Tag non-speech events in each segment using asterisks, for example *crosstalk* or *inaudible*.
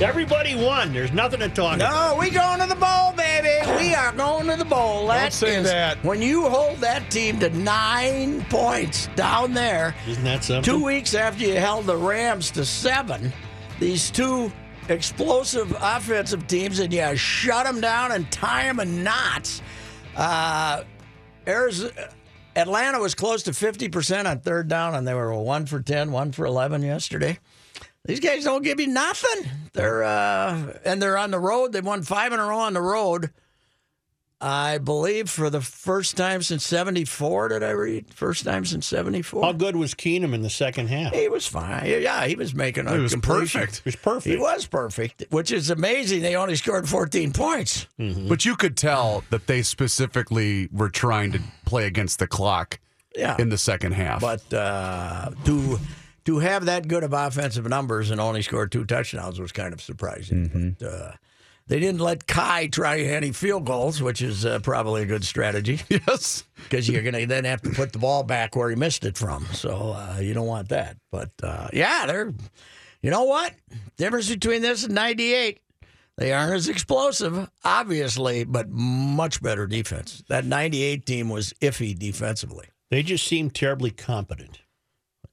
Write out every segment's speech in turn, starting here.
Everybody won. There's nothing to talk about. No, we going to the bowl, baby. We are going to the bowl. That say is- that. When you hold that team to nine points down there, Isn't that something? two weeks after you held the Rams to seven, these two explosive offensive teams, and you shut them down and tie them in knots. Uh, Arizona, Atlanta was close to 50% on third down, and they were one for 10, one for 11 yesterday. These guys don't give you nothing. They're uh, and they're on the road. They won five in a row on the road. I believe for the first time since '74. Did I read? First time since '74. How good was Keenum in the second half? He was fine. Yeah, he was making a He was completion. perfect. He was perfect. He was perfect, which is amazing. They only scored 14 points. But you could tell that they specifically were trying to play against the clock Yeah, in the second half. but uh, to to have that good of offensive numbers and only score two touchdowns was kind of surprising. But, uh, they didn't let Kai try any field goals, which is uh, probably a good strategy *laughs* yes. because you're going to then have to put the ball back where he missed it from. So uh, you don't want that. But uh, yeah, they're. You know what? Difference between this and '98. They aren't as explosive, obviously, but much better defense. That '98 team was iffy defensively. They just seemed terribly competent.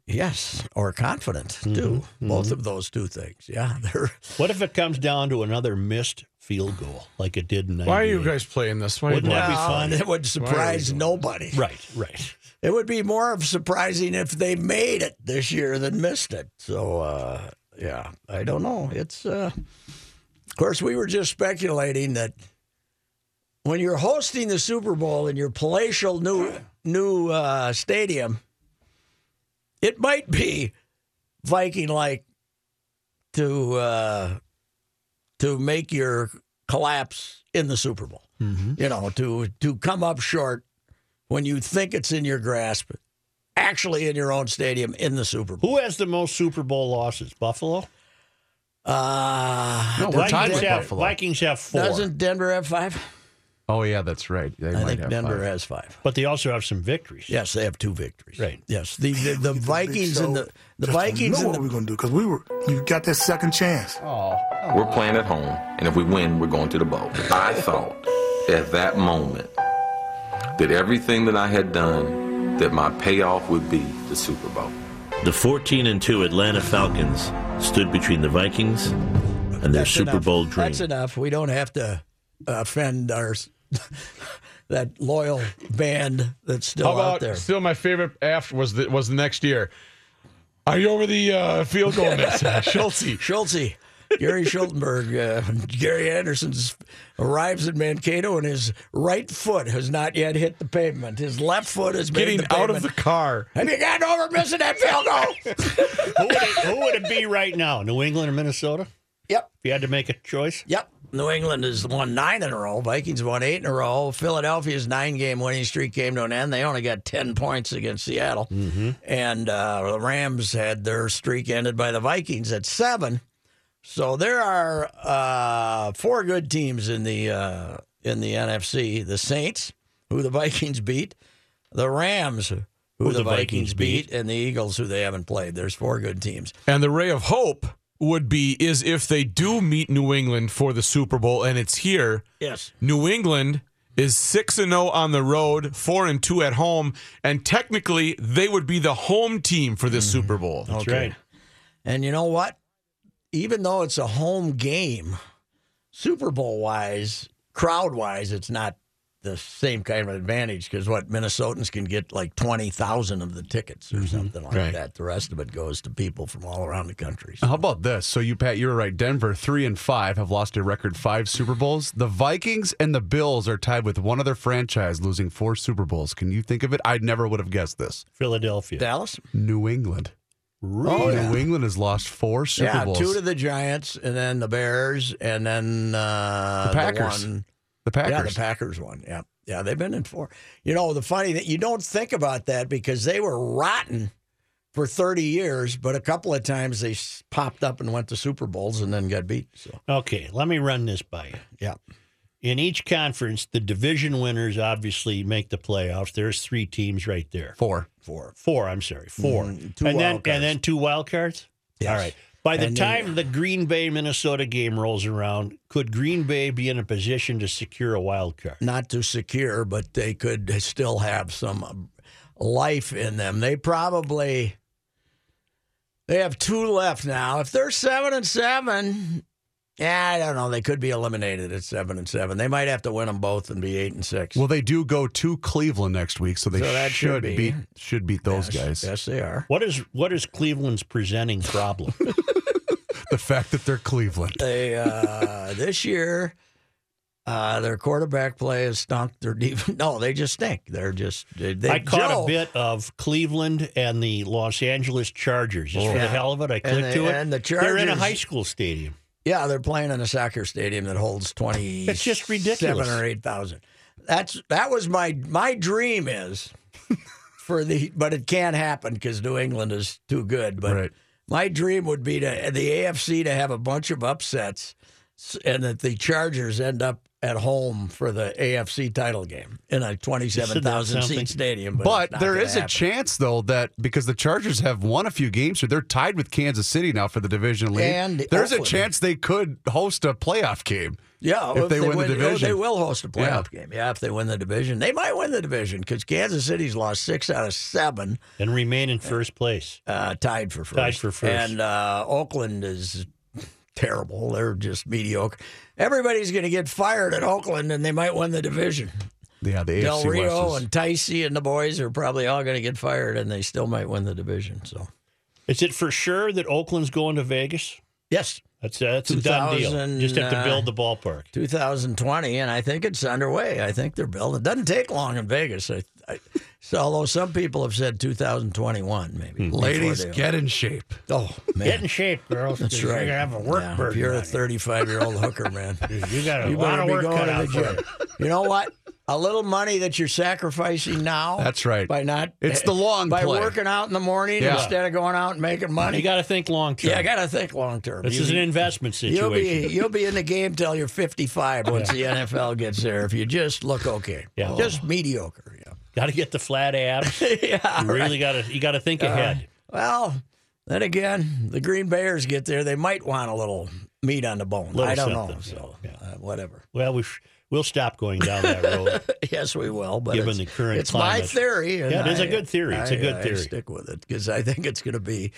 Yes, or confident too. Both of those two things. Yeah, *laughs* they're What if it comes down to another missed field goal like it did in 98? Why are you guys playing this? Why Wouldn't that be fun? It would surprise nobody. Right, right. It would be more of surprising if they made it this year than missed it. So uh, yeah, I don't know. It's uh, of course we were just speculating that when you're hosting the Super Bowl in your palatial new new uh, stadium, it might be Viking like to uh, to make your collapse in the Super Bowl. You know, to to come up short when you think it's in your grasp, actually in your own stadium in the Super Bowl. Who has the most Super Bowl losses? Buffalo? Uh, No, we're tied Vikings with have, Buffalo. Vikings have four. doesn't Denver have five? Oh yeah, that's right. They I might think have Denver five. has five. But they also have some victories. Yes, they have two victories. Right. Yes, the the, the Vikings and the the Vikings know and what we're gonna do because we were. You got that second chance. Oh, We're playing at home, and if we win, we're going to the bowl. I thought at that moment that everything that I had done, that my payoff would be the Super Bowl. The 14 and 2 Atlanta Falcons stood between the Vikings and their that's Super enough. Bowl dream. That's enough. We don't have to offend our *laughs* that loyal band that's still How out there. still my favorite after was the was the next year. Are you over the uh, field goal miss? *laughs* Schultze. Schultze, Gary Schultenberg, uh, Gary Anderson arrives in Mankato and his right foot has not yet hit the pavement. His left foot is Getting out of the car. Have you gotten over missing that field goal? *laughs* who, would it, who would it be right now? New England or Minnesota? yep, If you had to make a choice? yep. New England has won nine in a row. Vikings won eight in a row. Philadelphia's nine-game winning streak came to an end. They only got ten points against Seattle, and uh, the Rams had their streak ended by the Vikings at seven. So there are uh, four good teams in the uh, in the NFC: the Saints, who the Vikings beat, the Rams, who, the, Vikings, beat, and the Eagles, who they haven't played. There's four good teams. And the ray of hope would be is if they do meet New England for the Super Bowl and it's here. Yes. New England is 6 and 0 on the road, 4 and 2 at home, and technically they would be the home team for this mm-hmm. Super Bowl. That's right. And you know what? Even though it's a home game, Super Bowl wise, crowd wise, it's not the same kind of advantage because what Minnesotans can get like 20,000 of the tickets or something like Right. that. The rest of it goes to people from all around the country. How about this? So you, Pat, you were right. Denver three and five have lost a record five Super Bowls. The Vikings and the Bills are tied with one other franchise losing four Super Bowls. Can you think of it? I never would have guessed this. Philadelphia. Dallas? New England. Oh, yeah. New England has lost four Super yeah, Bowls. two to the Giants, and then the Bears, and then uh, The Packers. one- the Packers. Yeah, the Packers one. Yeah, yeah, they've been in four. You know, the funny that you don't think about that because they were rotten for thirty years, but a couple of times they popped up and went to Super Bowls and then got beat. So Okay, let me run this by you. yeah, In each conference, the division winners obviously make the playoffs. There's three teams right there. Four. four. Four, I'm sorry, 4 Mm, two and then cards. and then two wild cards. Yes. All right. By the And time the Green Bay Minnesota game rolls around, could Green Bay be in a position to secure a wild card? Not to secure, but they could still have some um, life in them. They probably they have two left now. If they're seven and seven, yeah, I don't know. They could be eliminated at seven and seven. They might have to win them both and be eight and six. Well, they do go to Cleveland next week, so they So that should should be. beat should beat those yes, guys. Yes, they are. What is what is Cleveland's presenting problem? *laughs* *laughs* The fact that they're Cleveland. They uh, this year, uh, their quarterback play has stunk. Their defense, *laughs* no, they just stink. They're just they, they I caught Joe- a bit of Cleveland and the Los Angeles Chargers. Just for Yeah. the hell of it, I clicked And to it. and the They're in a high school stadium. Yeah, they're playing in a soccer stadium that holds twenty. It's just ridiculous. Seven or eight thousand. That's that was my my dream is for the, but it can't happen because New England is too good. But Right. my dream would be to the AFC to have a bunch of upsets, and that the Chargers end up at home for the AFC title game in a twenty-seven thousand seat stadium. But, But it's not there gonna is a chance, though, that because the Chargers have won a few games here, they're tied with Kansas City now for the division lead. And There's Oakland. a chance they could host a playoff game. Yeah, if they win the oh, division. they will host a playoff game. Yeah, if they win the division, they might win the division because Kansas City's lost six out of seven, and remain in first place. uh, tied for first. Tied for first. and uh, Oakland is terrible. They're just mediocre. Everybody's going to get fired at Oakland, and they might win the division. Yeah, the Del Rio West is, and Ticey and the boys are probably all going to get fired, and they still might win the division. So Is it for sure that Oakland's going to Vegas? yes, That's a, that's a done deal. Just have to uh, build the ballpark. 2020, and I think it's underway. I think they're building. It doesn't take long in Vegas. I, I, so, although some people have said 2021, maybe. before ladies, get in shape. Oh man, Get in shape, girls. that's 'cause right. You're gonna have a work Yeah, burden. If you're a 35 year old hooker, man, *laughs* You got a you lot better of be work going cut to out the for gym. you. You know what? A little money that you're sacrificing now. That's right. By not, It's the long by play. working out in the morning Yeah. instead of going out and making money. You got to think long term. yeah, I got to think long term. This is an investment situation. You'll be you'll be in the game till you're 55 once the NFL gets there. If you just look okay, Yeah. just mediocre. Yeah. Got to get the flat abs. *laughs* yeah. You really got to. You got to think ahead. Well, then again, the Green Bayers get there. They might want a little meat on the bone. I don't know. something, So yeah. uh, whatever. Well, we sh- we'll stop going down that road. *laughs* yes, we will. But Given the current it's my theory. and Yeah, it is a good theory. It's a I- good I theory. stick with it because I think it's going to be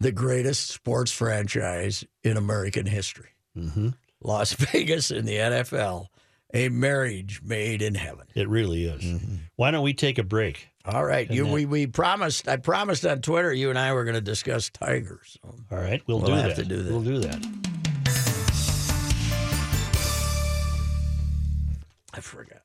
the greatest sports franchise in American history. hmm Las *laughs* Vegas in the NFL, a marriage made in heaven. It really is. Mm-hmm. Why don't we take a break? All right, you, we we promised. I promised on Twitter you and I were going to discuss tigers. So. All right, we'll, We'll do have that. to do that. We'll do that. I forgot.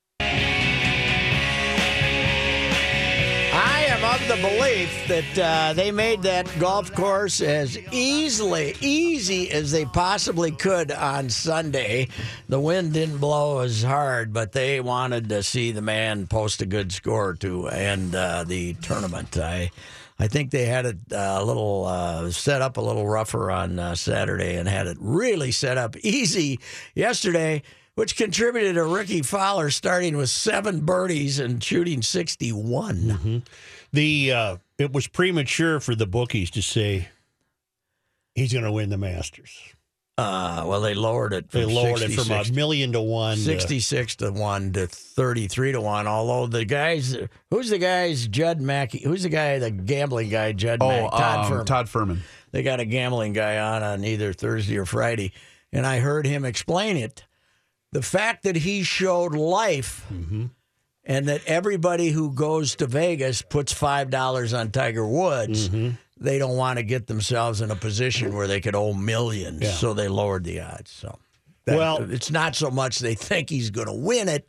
I am of the belief that uh, they made that golf course as easily, easy as they possibly could on Sunday. The wind didn't blow as hard, but they wanted to see the man post a good score to end uh, the tournament. I, I think they had it uh, a little uh, set up a little rougher on uh, Saturday and had it really set up easy yesterday which contributed to Rickie Fowler starting with seven birdies and shooting 61. The uh, it was premature for the bookies to say He's going to win the Masters. Uh, well, they lowered it. They From lowered it from a million to one. to- 66 to 1 to 33 to 1 although the guys who's the guys judd mackey who's the guy the gambling guy judd Oh, Mack- todd um, Fuhrman. Todd Fuhrman. they got a gambling guy on on either thursday or friday and i heard him explain it the fact that he showed life Mm-hmm. and that everybody who goes to vegas puts five dollars on tiger woods Mm-hmm. they don't want to get themselves in a position where they could owe millions Yeah. so they lowered the odds so that- Well- it's not so much they think he's going to win it,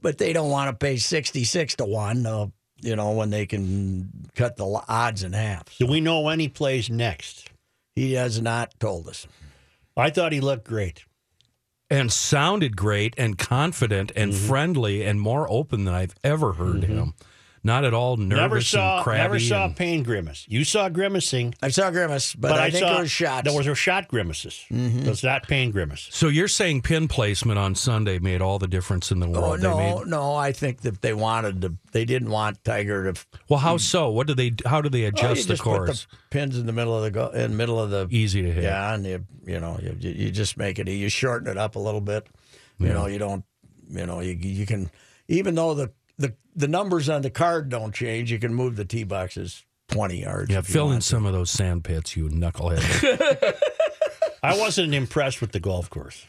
but they don't want to pay 66 to 1, uh, you know, when they can cut the odds in half. Do we know when he plays next? He has not told us. I thought he looked great. And sounded great and confident and Mm-hmm. friendly and more open than I've ever heard him. Not at all nervous never saw, and crabby. never saw and- pain grimace. You saw grimacing, I saw Grimace, but, I, think saw it was shots. There was a shot grimaces. Mm-hmm. It was not pain grimace. so you're saying pin placement on Sunday made all the difference in the world? Oh, no, made- no. I think that they wanted to, they didn't want Tiger to. well, how so? What do they? How do they Oh, adjust you the just put course? the pins in the middle of the go, in the middle of the Easy to hit. Yeah, and you you know you you just make it you shorten it up a little bit. You know you don't you know you you can even though the the the numbers on the card don't change, you can move the tee boxes twenty yards. Yeah, fill in want to. some of those sand pits, you knucklehead. *laughs* I wasn't impressed with the golf course.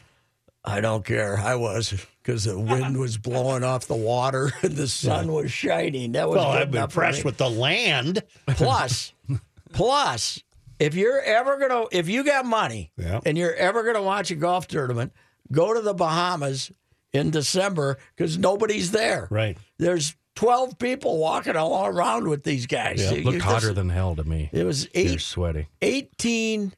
I don't care. I was because the wind was blowing off the water *laughs* and the sun was shining. That was Well, I'm enough impressed with the land. Plus, *laughs* plus, if you're ever gonna, if you got money Yeah. and you're ever gonna watch a golf tournament, go to the Bahamas in December because nobody's there. Right. There's 12 people walking all around with these guys. You- Looked you hotter than hell to me. it was You're eight, sweaty. 18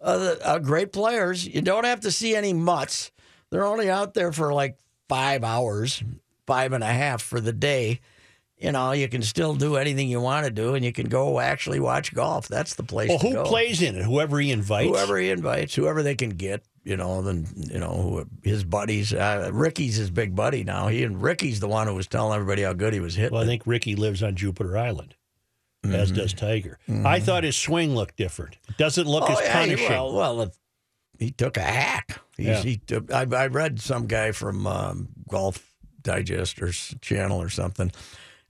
uh, uh, great players. You don't have to see any mutts. They're only out there for like five hours, five and a half for the day. You know, you can still do anything you want to do, and you can go actually watch golf. That's the place Well, who go. plays in it? Whoever he invites. Whoever he invites, whoever they can get. You know, then you know who, his buddies. Uh, Rickie's his big buddy now. He and Rickie's the one who was telling everybody how good he was hitting. Well, I think Ricky lives on Jupiter Island, as Mm-hmm. does Tiger. I thought his swing looked different. It doesn't look as Oh, yeah, he- punishing. well, well, if he took a hack. Yeah. he took, I, I read some guy from um, Golf Digest or channel or something,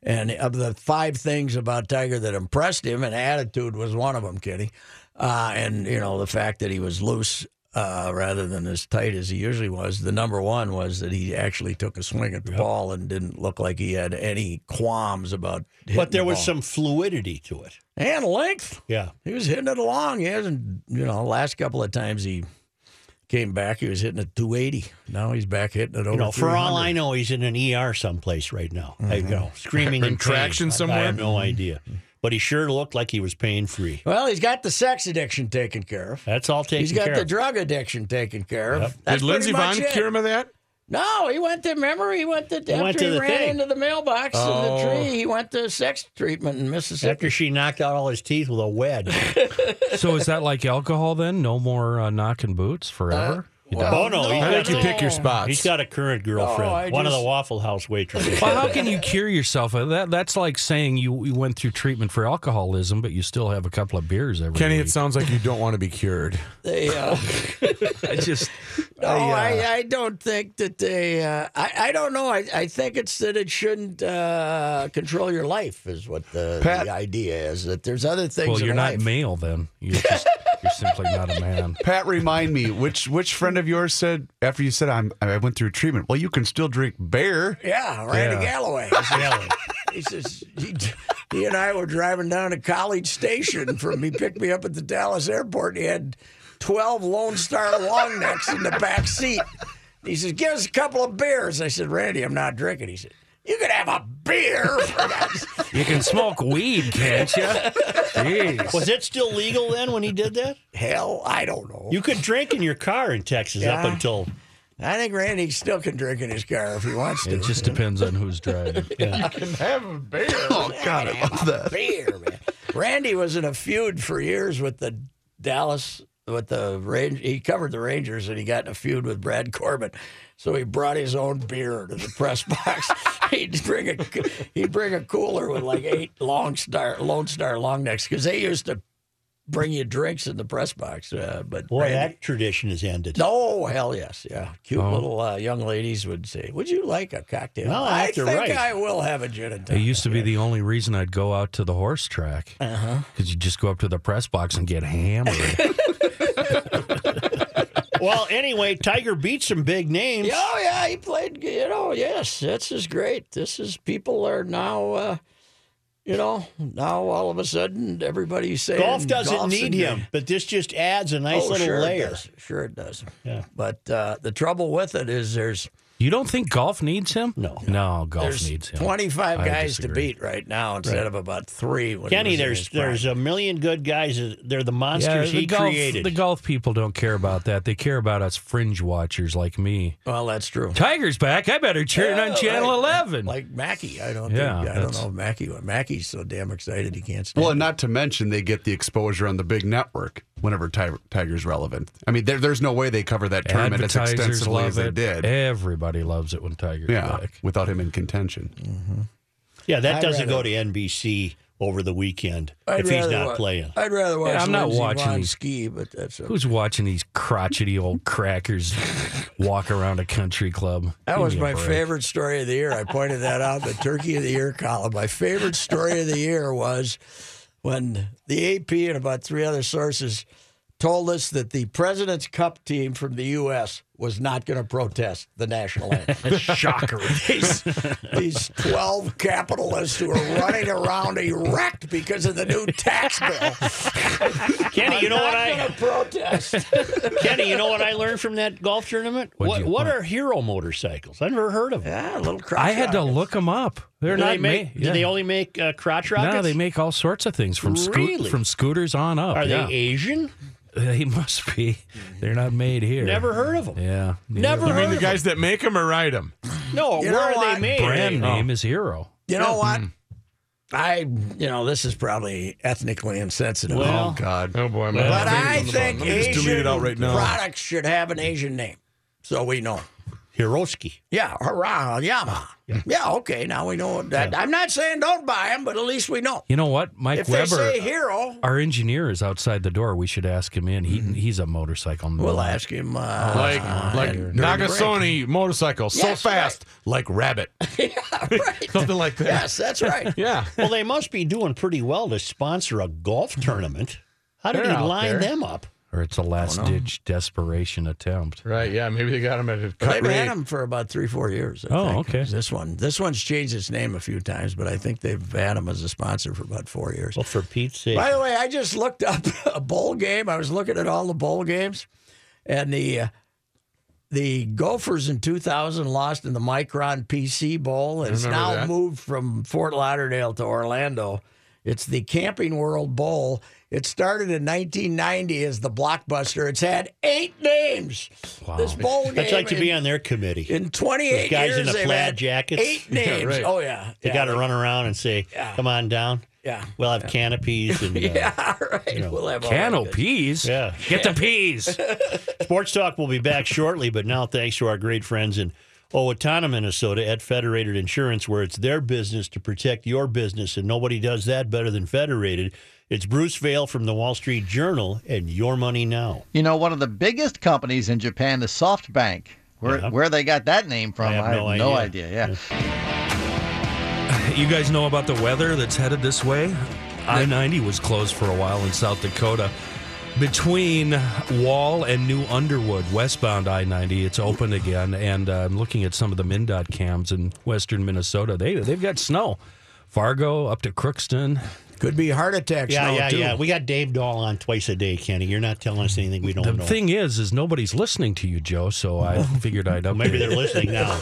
and of the five things about Tiger that impressed him, and attitude was one of them, Kitty, uh, and you know the fact that he was loose. Uh, rather than as tight as he usually was, the number one was that he actually took a swing at the ball and didn't look like he had any qualms about. but there the was ball. some fluidity to it. and length. Yeah. He was hitting it along. He hasn't, you know, last couple of times he came back, he was hitting it 280. Now he's back hitting it over. You know, for all I know, he's in an ER someplace right now. I Mm-hmm. you know, screaming In in pain. traction I- I somewhere? have no idea. But he sure looked like he was pain free. Well, he's got the sex addiction taken care of. That's all taken care of. He's got the of. drug addiction taken care of. Yep. That's Did Lindsey pretty Vonn cure him of that? No, he went to. Remember, he went to after went to he the ran thing. into the mailbox in Oh. the tree. He went to sex treatment in Mississippi. After she knocked out all his teeth with a wedge. *laughs* So is that like alcohol then? No more uh, knocking boots forever? You well, done? oh, no. no, He's I think you pick your spots. He's got a current girlfriend, I one of the Waffle House waitresses. Well, how can you cure yourself? Uh, That that's like saying you, you went through treatment for alcoholism, but you still have a couple of beers every Kenny, week. it sounds like you don't want to be cured. *laughs* They, uh, *laughs* I just No, I, I don't think that they. Uh, I, I don't know. I, I think it's that it shouldn't uh, control your life, is what the, Pat- the idea is. That there's other things. well, in you're not life. male then. You're just you're simply not a man. *laughs* Pat, remind me which which friend of yours said after you said I'm I went through treatment. Well, you can still drink beer. Yeah, Randy Yeah. Galloway. *laughs* He says, he, says he, he and I were driving down to College Station from he picked me up at the Dallas airport. He had twelve Lone Star long necks in the back seat. He says, "Give us a couple of beers." I said, "Randy, I'm not drinking." He said, "You could have a beer." For God's *laughs* You can smoke weed, can't you? Jeez. Was it still legal then when he did that? Hell, I don't know. You could drink in your car in Texas up until I think Randy still can drink in his car if he wants to. It just depends on who's driving. Yeah. *laughs* You can have a beer. *laughs* Oh God, I love that. beer, man. Randy was in a feud for years with the Dallas with the range. He covered the Rangers and he got in a feud with Brad Corbin. So he brought his own beer to the press *laughs* box. he'd bring a he'd bring a cooler with like eight long star Lone Star long necks because they used to bring you drinks in the press box. Uh, but Boy, Randy- that tradition has ended. no, hell yes, yeah. Cute Oh. little uh, young ladies would say, "Would you like a cocktail?" Well, I I have to think write. I will have a gin and tonic. It used to be the only reason I'd go out to the horse track because Uh-huh. you just go up to the press box and get hammered. *laughs* *laughs* Well, anyway, Tiger beat some big names. Oh yeah, he played. You know, yes, this is great. This is people are now. Uh, you know, now all of a sudden everybody's saying Golf doesn't need him, but this just adds a nice oh, little sure layer. It. Sure, it does. Yeah. But uh, the trouble with it is there's you don't think golf needs him? No. No, golf there's needs him. 25 I guys to beat right now instead of about three. When Kenny, there's there's a million good guys. They're the monsters the he golf, created. The golf people don't care about that. They care about us fringe watchers like me. well, that's true. Tiger's back. I better turn Yeah, on Channel right. 11. Like Mackey, I don't Yeah, think I don't know if Mackey. Mackey's so damn excited he can't stand. Well, it. and not to mention they get the exposure on the big network whenever Ti- Tiger's relevant. I mean, there, there's no way they cover that tournament as extensively as they it. did. Everybody loves it when Tiger's Yeah, back. without him in contention. Mm-hmm. yeah, that I'd doesn't go to NBC over the weekend I'd if he's rather not wa- playing. I'd rather watch. Yeah, I'm not watching Vonn these- ski, but that's okay. Who's watching these crotchety old crackers *laughs* walk around a country club? That Give was my break. favorite story of the year. I pointed that out the Turkey of the Year column. My favorite story of the year was when the AP and about three other sources told us that the President's Cup team from the U.S. was not going to protest the national anthem. *laughs* Shocker. *laughs* these, these 12 capitalists who are running around erect because of the new tax bill. *laughs* Kenny, you know what I going to protest. Kenny, you know what I learned from that golf tournament? What'd what what what? are hero motorcycles? I've never heard of them. yeah, little crotch I had to look them up. They're Do not they make? ma- Do they only make uh, crotch rockets? No, they make all sorts of things from scoot Really? from scooters on up. Are yeah. they Asian? They must be. They're not made here. Never heard of them. Yeah. Never You heard mean the of guys that make them or write them? No, You where are what? they made? Brand Oh. name is Hero. You know what? Hmm. I, you know, this is probably ethnically insensitive. Well, Oh God! Oh boy, I'm but I think phone. Just delete Asian out right now. products should have an Asian name, so we know. Hiroski. Yeah, hurrah, Yamaha. Yeah. okay. Now we know that. I'm not saying don't buy them, but at least we know. You know what? Mike if they Weber, say hero, our engineer, is outside the door. We should ask him in. He he's a motorcycle. we'll ask him. Uh, Like uh, like Nagasone motorcycle, so Yes, fast, like rabbit, *laughs* yeah, right. something like that. Yes, that's right. *laughs* Yeah. Well, they must be doing pretty well to sponsor a golf tournament. How did They're he line there. them up? Or it's a last ditch desperation attempt. Right. Yeah. Maybe they got him at a But cut they've rate. had them for about three, four years. I Oh, think. okay. This one, this one's changed its name a few times, but I think they've had them as a sponsor for about four years. Well, for Pete's sake. By the way, I just looked up *laughs* a bowl game. I was looking at all the bowl games, and the uh, the Gophers in 2000 lost in the Micron PC Bowl. It's remember now that. moved from Fort Lauderdale to Orlando. It's the Camping World Bowl. It started in 1990 as the Blockbuster. It's had eight names. This bowl game. I'd like to be on their committee. in 28 Those guys years, in the plaid jackets. Eight *laughs* names. right. Oh yeah, They yeah, got to like- run around and say, Yeah. "Come on down. Yeah, We'll have canopies and *laughs* uh, yeah, right. You know, we'll have all that good- Canopies? Yeah. Get the peas. *laughs* Sports Talk will be back shortly, but now thanks to our great friends in Owatonna, Minnesota at Federated Insurance, where it's their business to protect your business, and nobody does that better than Federated. It's Bruce Vail from the Wall Street Journal and Your Money Now. You know, one of the biggest companies in Japan is SoftBank. Where Yeah. where they got that name from, I have no no idea. idea. Yeah. You guys know about the weather that's headed this way? I 90 was closed for a while in South Dakota. Between Wall and New Underwood, westbound I 90, it's open again. And uh, I'm looking at some of the MnDOT cams in western Minnesota. They, they've got snow. Fargo up to Crookston. Could be heart attacks. Yeah, now, yeah, too. yeah. We got Dave Dahl on twice a day, Kenny. You're not telling us anything we don't The know. thing is, is nobody's listening to you, Joe. So I figured I'd update. Maybe they're listening now.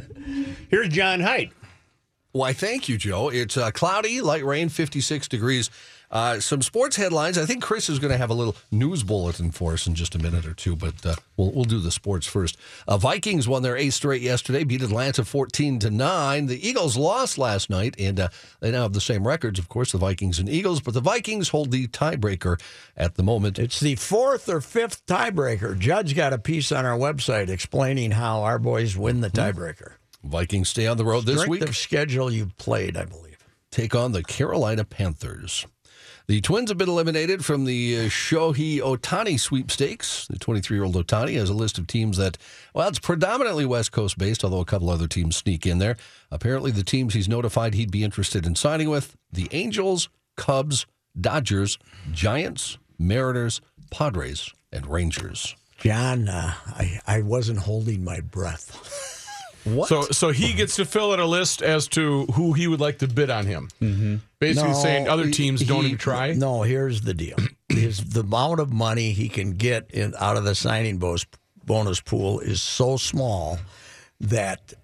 *laughs* Here's John Height. Why, thank you, Joe. It's uh, cloudy, light rain, 56 degrees. Uh, some sports headlines. I think Chris is going to have a little news bulletin for us in just a minute or two, but uh, we'll, we'll do the sports first. Uh, Vikings won their eighth straight yesterday, beat Atlanta 14 to 9. The Eagles lost last night, and uh, they now have the same records, of course, the Vikings and Eagles, but the Vikings hold the tiebreaker at the moment. It's the fourth or fifth tiebreaker. Judge got a piece on our website explaining how our boys win the tiebreaker. Vikings stay on the road this week. of schedule you played, I believe. take on the Carolina Panthers. The Twins have been eliminated from the uh, Shohei Ohtani sweepstakes. The 23 year old Ohtani has a list of teams that, well, it's predominantly West Coast based, although a couple other teams sneak in there. Apparently, the teams he's notified he'd be interested in signing with the Angels, Cubs, Dodgers, Giants, Mariners, Padres, and Rangers. John, uh, I, I wasn't holding my breath. *laughs* What? So, so he gets to fill out a list as to who he would like to bid on him. Mm-hmm. Basically, No, saying other he- teams don't he- even try. No, here's the deal: *clears throat* is the amount of money he can get in out of the signing bonus bonus pool is so small that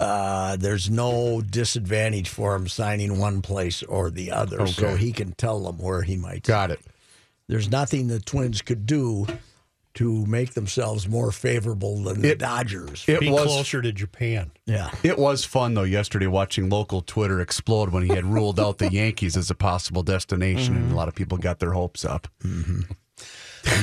uh, there's no disadvantage for him signing one place or the other. So he can tell them where he might. Got it. There's nothing the Twins could do to make themselves more favorable than the It- Dodgers. It Be was closer to Japan. yeah. It was fun though yesterday watching local Twitter explode when he had ruled out the *laughs* Yankees as a possible destination, and a lot of people got their hopes up. Mm-hmm.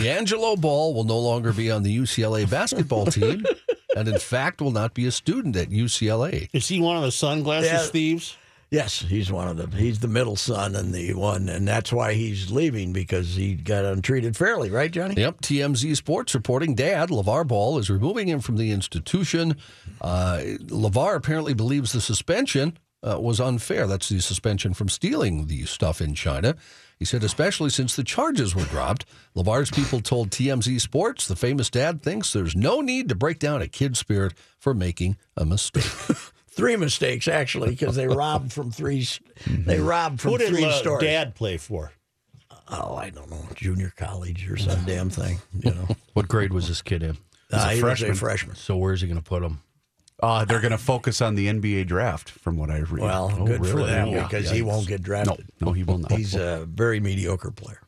LiAngelo Ball will no longer be on the UCLA basketball team, *laughs* and in fact, will not be a student at UCLA. Is he one of the sunglasses Yeah. thieves? Yes, he's one of them. He's the middle son and the one, and that's why he's leaving because he got untreated fairly, right, Johnny? Yep, TMZ Sports reporting Dad, LaVar Ball, is removing him from the institution. Uh, LaVar apparently believes the suspension uh, was unfair. That's the suspension from stealing the stuff in China. He said, especially since the charges were dropped. LaVar's people told TMZ Sports the famous dad thinks there's no need to break down a kid's spirit for making a mistake. *laughs* Three mistakes actually because they robbed from three. They robbed from Who did three uh, stores. Dad play for? Oh, I don't know, junior college or some damn thing. You know, *laughs* What grade was this kid in? Uh, he was freshman. a freshman. So where's he going to put him? Uh, they're going to focus on the NBA draft, from what I read. Well, Oh, good for them Yeah. because he won't get no, drafted. no, he will not. He's a very mediocre player.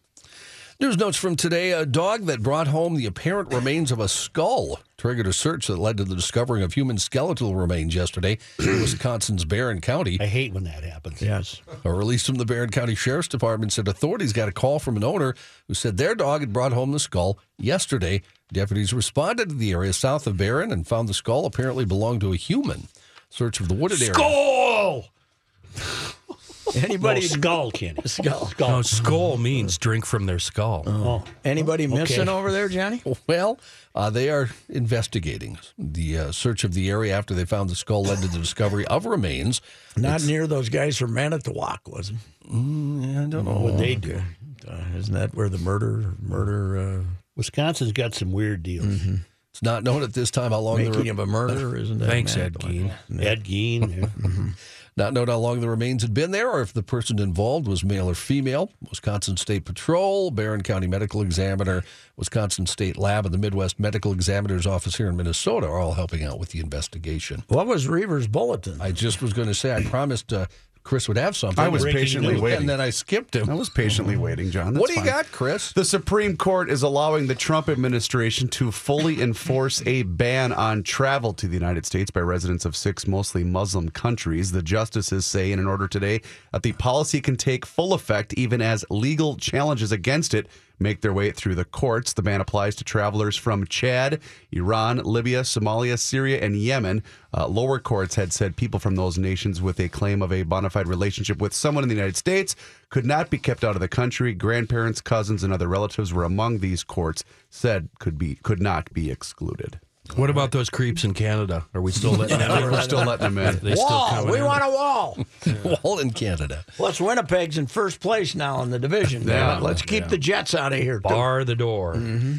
News notes from today a dog that brought home the apparent remains of a skull triggered a search that led to the discovering of human skeletal remains yesterday in *clears throat* Wisconsin's Barron County. I hate when that happens. Yes. A release from the Barron County Sheriff's Department said authorities got a call from an owner who said their dog had brought home the skull yesterday. Deputies responded to the area south of Barron and found the skull apparently belonged to a human. Search of the wooded area. Skull! *laughs* Anybody? No, skull, Kenny. Skull. No, skull means drink from their skull. Oh, Anybody missing over there, Johnny? *laughs* Well, uh, they are investigating. The uh, search of the area after they found the skull led to the discovery of remains. Not near those guys from Manitowoc, was it? Mm, I don't know. what they do. Uh, isn't that where the murder murder uh, Wisconsin's got some weird deals. It's not known at this time how long the making re- of a murder? Isn't that Thanks, Ed Manitowoc? Gein. Ed Gein. yeah. Not known how long the remains had been there or if the person involved was male or female. Wisconsin State Patrol, Barron County Medical Examiner, Wisconsin State Lab, and the Midwest Medical Examiner's Office here in Minnesota are all helping out with the investigation. What was Reaver's bulletin? I just was going to say, I promised uh, Chris would have something. I was patiently news. waiting. And then I skipped him. I was patiently oh. waiting, John. That's what do you fine. got, Chris? The Supreme Court is allowing the Trump administration to fully *laughs* enforce a ban on travel to the United States by residents of six mostly Muslim countries. The justices say in an order today that the policy can take full effect even as legal challenges against it make their way through the courts. The ban applies to travelers from Chad, Iran, Libya, Somalia, Syria, and Yemen. Uh, lower courts had said people from those nations with a claim of a bona fide relationship with someone in the United States could not be kept out of the country. Grandparents, cousins, and other relatives were among these courts said could be could not be excluded. What about those creeps in Canada? Are we still letting *laughs* them in? We're still letting them in. They still wall. coming We in? want a wall. *laughs* Wall in Canada. Plus, Winnipeg's in first place now in the division. damn Yeah, it. Let's keep yeah. the Jets out of here. too. Bar the door. Mm-hmm.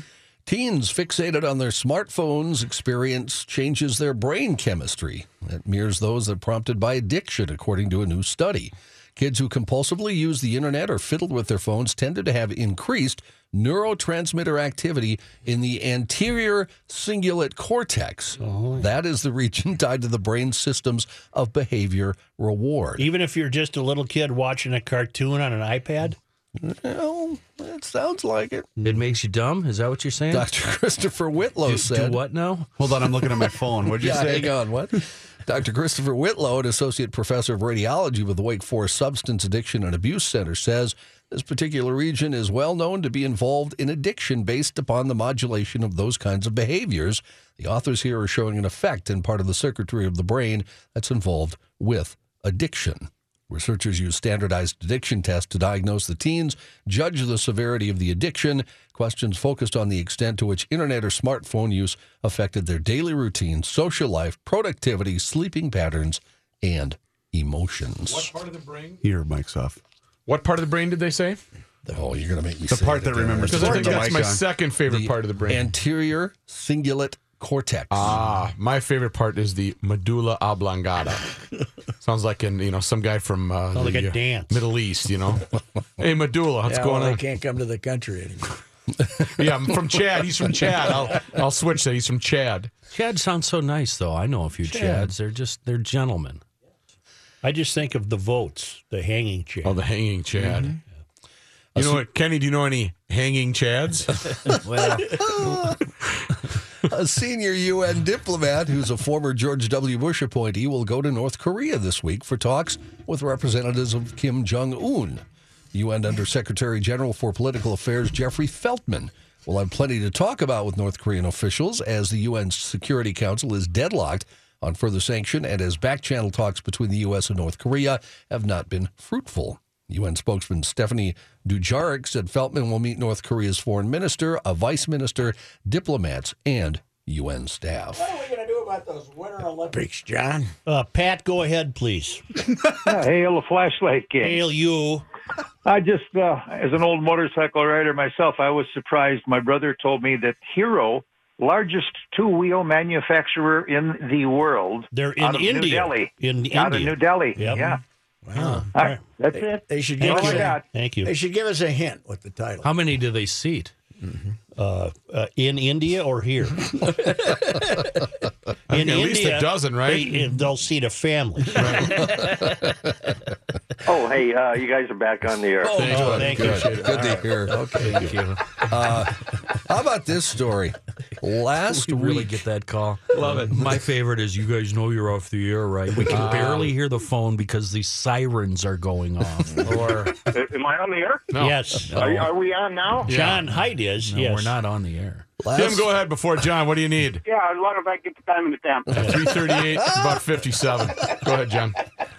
Teens fixated on their smartphones experience changes their brain chemistry. It mirrors those that are prompted by addiction, according to a new study. Kids who compulsively use the internet or fiddled with their phones tended to have increased neurotransmitter activity in the anterior cingulate cortex. Oh. That is the region *laughs* tied to the brain systems of behavior reward. Even if you're just a little kid watching a cartoon on an iPad? Well, it sounds like it. It makes you dumb? Is that what you're saying? Dr. *laughs* Christopher Whitlow do, said. do what now? Hold on, I'm looking at my phone. What'd you yeah, say? hang on. What? Dr. Christopher Whitlow, an associate professor of radiology with the Wake Forest Substance Addiction and Abuse Center, says this particular region is well known to be involved in addiction based upon the modulation of those kinds of behaviors. The authors here are showing an effect in part of the circuitry of the brain that's involved with addiction. Researchers use standardized addiction tests to diagnose the teens, judge the severity of the addiction. Questions focused on the extent to which internet or smartphone use affected their daily routine, social life, productivity, sleeping patterns, and emotions. What part of the brain? Here, mic's off. What part of the brain did they say? Oh, you're going to make me The say part it that remembers Because I think that's my on. second favorite part of the brain. Anterior cingulate cortex. Ah, my favorite part is the medulla oblongata. *laughs* Sounds like an you know some guy from uh, Sounds like a uh, dance. Middle East. You know, *laughs* hey medulla, what's yeah, going well, on? They can't come to the country anymore. *laughs* yeah, I'm from Chad. He's from Chad. I'll I'll switch that. He's from Chad. Chad sounds so nice, though. I know a few Chad. Chads. They're just they're gentlemen. I just think of the votes, the hanging Chad. Oh, the hanging Chad. You know what, Kenny? Do you know any hanging Chads? well, a senior UN diplomat who's a former George W. Bush appointee will go to North Korea this week for talks with representatives of Kim Jong Un. UN Undersecretary General for Political Affairs Jeffrey Feltman will have plenty to talk about with North Korean officials as the UN Security Council is deadlocked on further sanction and as back channel talks between the U.S. and North Korea have not been fruitful. UN spokesman Stephane Dujarric said Feltman will meet North Korea's foreign minister, a vice minister, diplomats, and UN staff. What are we going to do about those Winter Olympics, John? Uh, Pat, go ahead, please. *laughs* Hail the flashlight king. Hail you. I just, uh, as an old motorcycle rider myself, I was surprised. My brother told me that Hero, largest two-wheel manufacturer in the world, They're in out of New India. Delhi, In out of India. New Delhi. Yep. Yeah, Wow. All right, that's They, it. they should Thank give us you. a. Thank you. They should give us a hint with the title. how many do they seat? Uh, uh, in India or here? *laughs* in at least a dozen, right? They, they'll seat a family. *laughs* Oh, hey, uh, you guys are back on the air. Oh, Good, thank good, you. good to hear. Okay, thank you. Uh, how about this story? Last We really week, get that call. Love it. My favorite is you guys know you're off the air, right? We can barely hear the phone because the sirens are going off. *laughs* Or Am I on the air? Yes. Are, are we on now? John Height is. no, yes. we're not on the air. Tim, go ahead before John. What do you need? Yeah, as long as I get the time and the temp. Three thirty-eight, about fifty-seven. Go ahead, John.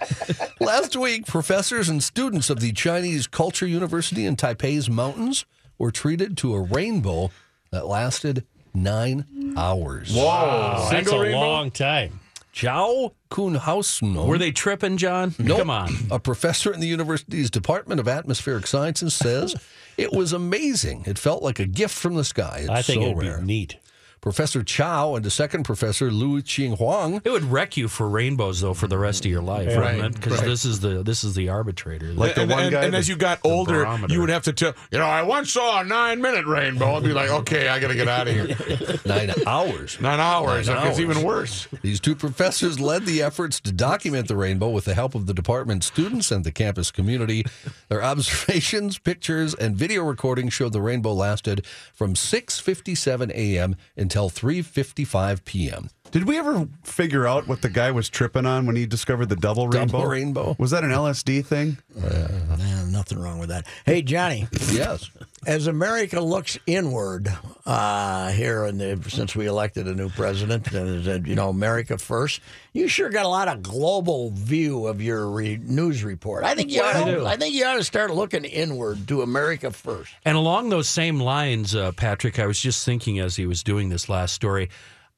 *laughs* last week, professors and students of the Chinese Culture University in Taipei's mountains were treated to a rainbow that lasted nine hours. Wow, that's a rainbow? long time. Jow? Kuhn Hausno, Were they tripping, John? Nope. Come on. A professor in the university's Department of Atmospheric Sciences says *laughs* it was amazing. It felt like a gift from the sky. It's I think so it'd rare. be neat. Professor Chow and the second professor, Lu Qing Huang, It would wreck you for rainbows though for the rest of your life, Right. Because right. this is the this is the arbitrator. Like the and, one and- guy and that- as you got older, barometer. you would have to tell. You know, I once saw a nine-minute rainbow. I'd be like, okay, I got to get out of here. *laughs* nine hours. Nine hours. Nine okay, It's even worse. These two professors led the efforts to document the rainbow with the help of the department students and the campus community. Their observations, pictures, and video recordings showed the rainbow lasted from 6:57 a.m. until 3:55 p.m. Did we ever figure out what the guy was tripping on when he discovered the double rainbow? rainbow. Was that an LSD thing? Nah, nothing wrong with that. Hey, Johnny, Yes. as America looks inward uh, here, in the, since we elected a new president, and uh, you know America first, you sure got a lot of global view of your re- news report. I think you ought I to, do. I think you ought to start looking inward to America first. And along those same lines, uh, Patrick, I was just thinking as he was doing this last story.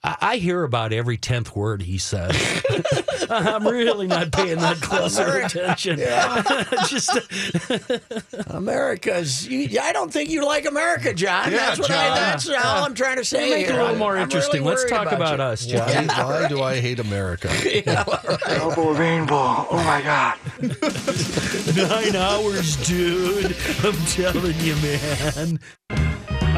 I, I hear about every tenth word he says. *laughs* I'm really not paying that closer attention. *laughs* just *laughs* America's. You, I don't think you like America, John. Yeah, that's what John. I. That's all I'm trying to say. make it a little more I'm interesting. really Let's talk about you. us, Why, John. why do I hate America? Double rainbow. Oh my God. Nine hours, dude. I'm telling you, man.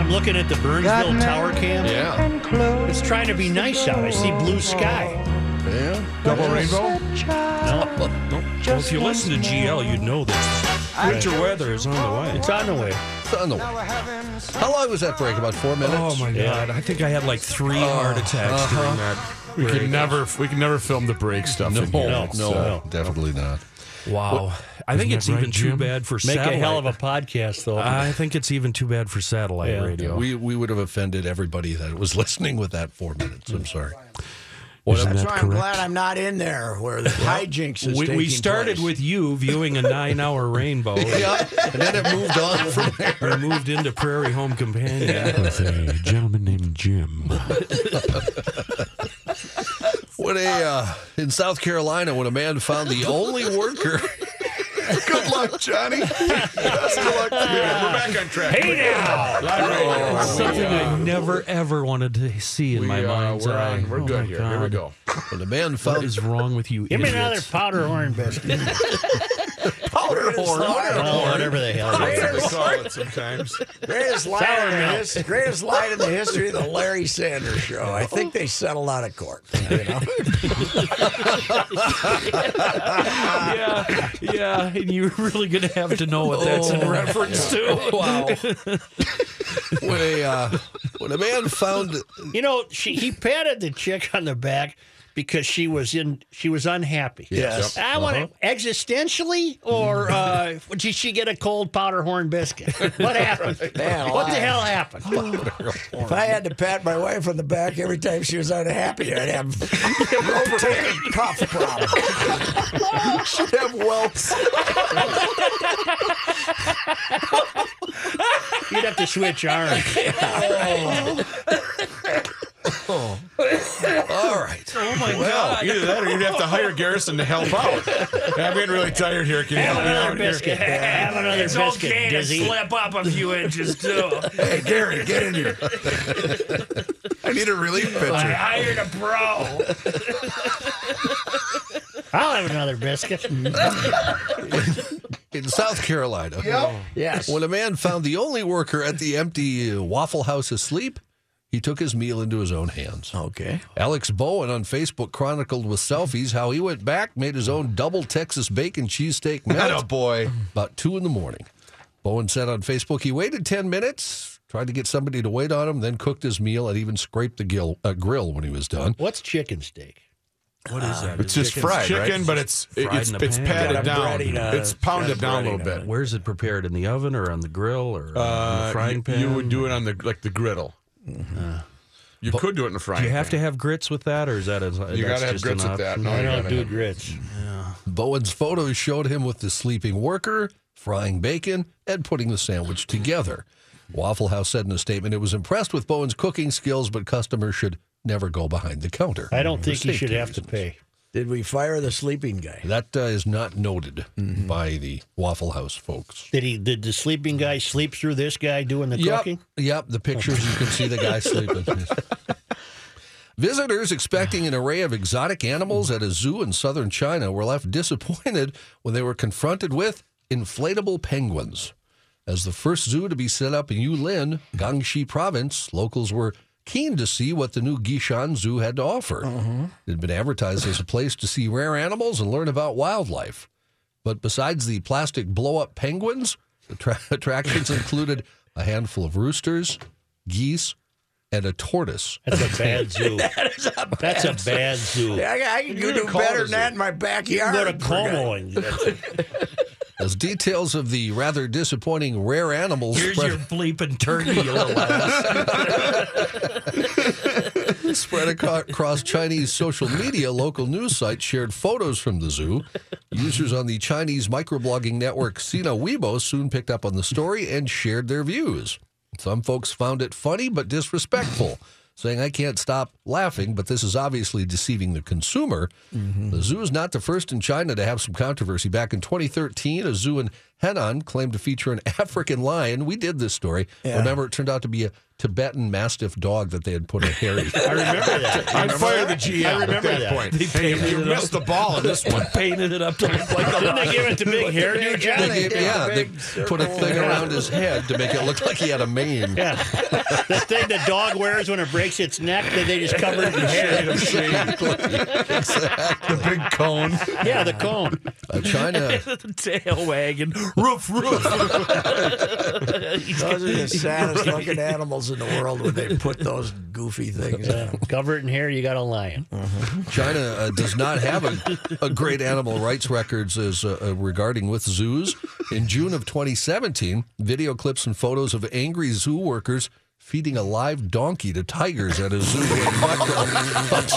I'm looking at the Burnsville Tower Cam. Yeah. It's trying to be nice out. I see blue sky. Yeah. Double rainbow. *laughs* Well, if you listen to GL, you'd know this. Winter weather is on the way. It's on the way. It's on the way. How long was that break? About four minutes? Oh my god! I think I had like three heart attacks during that. We can never, we can never film the break stuff. No, in here. no, It's, uh, definitely not. Wow. I think it's right, even too bad for Make satellite. a hell of a podcast, though. I think it's even too bad for satellite Yeah. radio. We we would have offended everybody that was *laughs* listening with that four minutes. I'm sorry. That's why I'm glad I'm not in there where the hijinks is We, taking we started place. with you viewing a nine-hour *laughs* rainbow. yeah, and then it moved on from *laughs* there. We moved into Prairie Home Companion with a gentleman named Jim. When a uh, in South Carolina, when a man found the only worker. *laughs* Good luck, Johnny. Best of luck to you. We're back on track. Hey now! Live radio. Something I never ever wanted to see in We, my uh, mind's we're eye. on. We're Oh good my here. Here we go. When a man What found is wrong with you Give me another idiots? powder horn biscuit. *laughs* powder horn. well, whatever the hell. it is. That's what we call it sometimes. Greatest line, Sour in the milk. his, greatest line in the history of the Larry Sanders Show. I think they settled out of court. You know? yeah, yeah, and you're really going to have to know what that's in reference to. wow. when a uh, when a man found You know, she he patted the chick on the back because she was in she was unhappy. Yes. I want to existentially, or uh, did she get a cold powder horn biscuit? What happened? *laughs* Man, what the alive. hell happened? If I had to pat my wife on the back every time she was unhappy, I'd have rotating *laughs* cough problem. *laughs* Should have welts. You'd have to switch arms. All right. Oh my Well, God! either that or you'd have to hire Garrison to help out. I'm getting really tired here. Can you Have help me another out here? biscuit. *laughs* Have another It's biscuit, okay to slip up a few inches too. Hey, Gary, get in here. I need a relief pitcher. I pitcher. hired a pro. I'll have another biscuit. *laughs* In South Carolina, Yes. when a man found the only worker at the empty uh, Waffle House asleep, he took his meal into his own hands. Okay. Alex Bowen on Facebook chronicled with selfies how he went back, made his own double Texas bacon cheesesteak Oh melt boy. about two in the morning. Bowen said on Facebook he waited 10 minutes, tried to get somebody to wait on him, then cooked his meal and even scraped the gill, uh, grill when he was done. What's chicken steak? What is that? It's just fried, Chicken, right? but it's Fried it's it's pan. patted down. breading, uh, it's pounded got a down a little bit. Where's it prepared? In the oven or on the grill or on the Uh, frying pan? you would do it on the like the griddle. You could do it in the frying. Do you have to have grits with that, or is that a, You got to have grits with that. option? No, I you don't gotta do have- grits. Bowen's photos showed him with the sleeping worker, frying bacon, and putting the sandwich together. Waffle House said in a statement it was impressed with Bowen's cooking skills, but customers should never go behind the counter. I don't think you should safety have to pay. Did we fire the sleeping guy? That uh, is not noted by the Waffle House folks. Did he? Did the sleeping guy sleep through this guy doing the Yep, cooking? yep. The pictures you can see the guy *laughs* sleeping. Visitors expecting an array of exotic animals at a zoo in southern China were left disappointed when they were confronted with inflatable penguins. As the first zoo to be set up in Yulin, Guangxi province, locals were keen to see what the new Gishan Zoo had to offer. Mm-hmm. It had been advertised as a place to see rare animals and learn about wildlife. But besides the plastic blow up penguins, the tra- *laughs* attractions included a handful of roosters, geese, and a tortoise. That's a bad *laughs* zoo. That's a bad zoo. Yeah, I, I can You do better than that in my backyard. You backyard. go to for Como and that's- As details of the rather disappointing rare animals Here's spread, your bleeping turkey, you little ass. *laughs* spread across Chinese social media, local news sites shared photos from the zoo. Users on the Chinese microblogging network Sina Weibo soon picked up on the story and shared their views. Some folks found it funny but disrespectful, saying, I can't stop laughing, but this is obviously deceiving the consumer. Mm-hmm. The zoo is not the first in China to have some controversy. Back in 2013, a zoo in Henan claimed to feature an *laughs* African lion. We did this story. Remember, it turned out to be a Tibetan Mastiff dog that they had put a hairy. *laughs* I remember *laughs* that. I'd fire the GM I at remember that, that. point. They Hey, painted you it missed the ball in this one. Painted it up to look like a Didn't they give it the big hairdo, John? They gave- yeah, they put a thing hair. around his head to make it look like he had a mane. Yeah. the thing the dog wears when it breaks its neck, that they just cover it in hair. Exactly. exactly. The big cone. Yeah, the cone. Uh, China, the tail wagging. Roof, roof. *laughs* Those are the saddest looking animals in the world when they put those goofy things on. Cover it in hair, you got a lion. China uh, does not have a, a great animal rights records as uh, uh, regarding with zoos. In June of 2017, video clips and photos of angry zoo workers feeding a live donkey to tigers at a zoo in Buckle.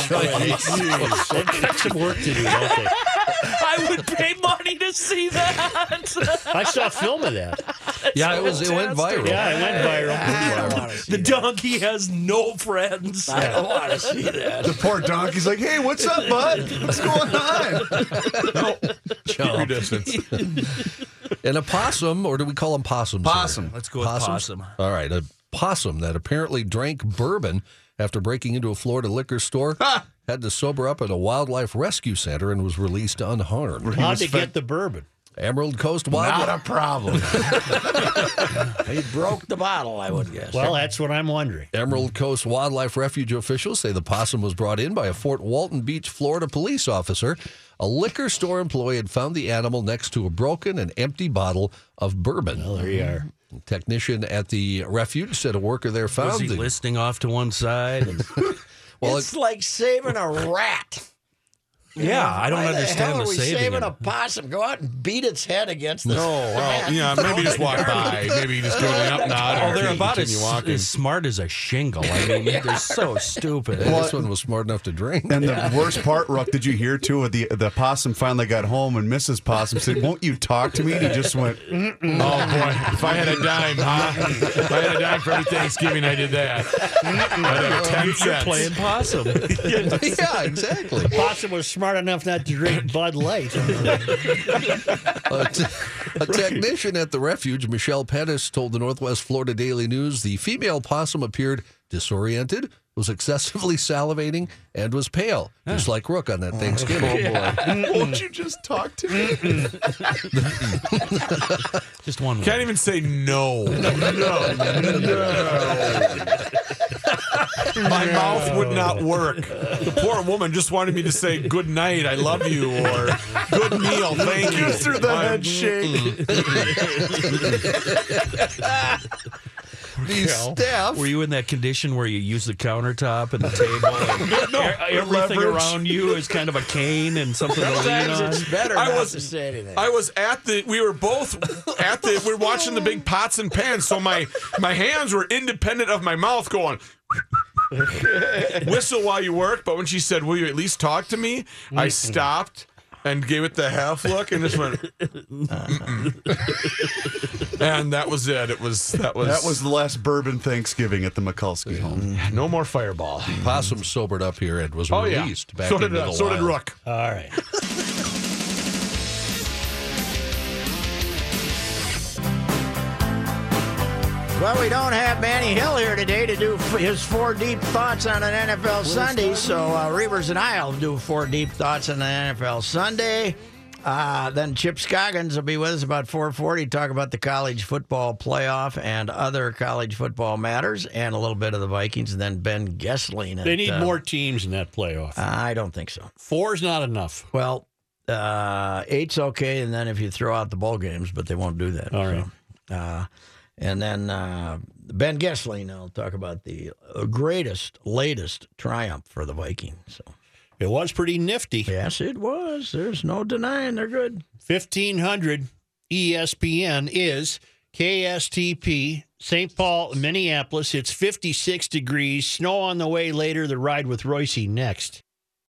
They've got some work to do, don't they? I would pay money to see that. I saw film of that. Yeah, it was. It went viral. Yeah, it went viral. The donkey has no friends. I don't want to see that. The poor donkey's like, hey, what's up, bud? What's going on? Keep your distance. And a possum, or do we call them possums? here? Possum. Let's go with Possums? possum. All right, a possum that apparently drank bourbon after breaking into a Florida liquor store had to sober up at a wildlife rescue center and was released unharmed. How'd they get the bourbon? Emerald Coast Wildlife. Not a problem. *laughs* he broke the bottle, I would guess. Well, that's what I'm wondering. Emerald Coast Wildlife Refuge officials say the possum was brought in by a Fort Walton Beach, Florida police officer. A liquor store employee had found the animal next to a broken and empty bottle of bourbon. Well, there you are. Technician at the refuge said a worker there found Was he the listing off to one side? And- *laughs* Well, it's like saving a rat. Yeah, I don't Why the understand hell the are we saving. saving a possum? Go out and beat its head against the. No, *laughs* well, yeah, *laughs* maybe just walk by. Maybe just do an up nod. Oh, or they're about as, walking. as smart as a shingle. I mean, they're so stupid. this one was smart enough to drink. And the worst part, Ruck, did you hear too? The the possum finally got home, and Mrs. Possum said, "Won't you talk to me?" And he just went, Oh boy! If I had a dime, huh? If I had a dime for every Thanksgiving, I did that. I'd have ten You're cents. playing possum. *laughs* yeah, exactly. Possum was smart enough not to drink *laughs* Bud Light. a, t- a *laughs* technician at the refuge, Michelle Pettis, told the Northwest Florida Daily News the female possum appeared disoriented, was excessively salivating, and was pale, just like Rook on that oh, Thanksgiving. Oh, *laughs* "Won't you just talk to me?" *laughs* Just one. Can't even say no. No. My mouth would not work. The poor woman just wanted me to say good night, I love you, or good meal, thank you. Gives her the I'm- head shake. *laughs* the staff. Were you in that condition where you use the countertop and the table? And *laughs* No, everything leverage. around you is kind of a cane and something to lean Sometimes on. it's better I not was- to say anything. I was at the. We were both at the. We were watching the big pots and pans, so my my hands were independent of my mouth, going. *laughs* Whistle while you work, but when she said, "Will you at least talk to me?" I mm-hmm. stopped and gave it the half look and just went, "Mm-mm." *laughs* and that was it. It was that was That was the last bourbon Thanksgiving at the Mikulski home. no more fireball. Possum sobered up here and was Oh yeah, released back so into did the uh, so did. Rook. All right. *laughs* Well, we don't have Manny Hill here today to do his four deep thoughts on an NFL Sunday. So uh, Reavers and I will do four deep thoughts on an NFL Sunday. Uh, then Chip Scoggins will be with us about 4:40 to talk about the college football playoff and other college football matters, and a little bit of the Vikings. And then Ben Goessling. They need uh, more teams in that playoff. I don't think so. Four's not enough. Well, uh, eight's okay, and then if you throw out the bowl games, but they won't do that. All right. So, uh, and then uh, Ben Goessling will talk about the uh, greatest, latest triumph for the Vikings. So It was pretty nifty. yes, it was. There's no denying they're good. 1500 ESPN is KSTP, St. Paul, Minneapolis. It's 56 degrees. Snow on the way later. The ride with Royce next.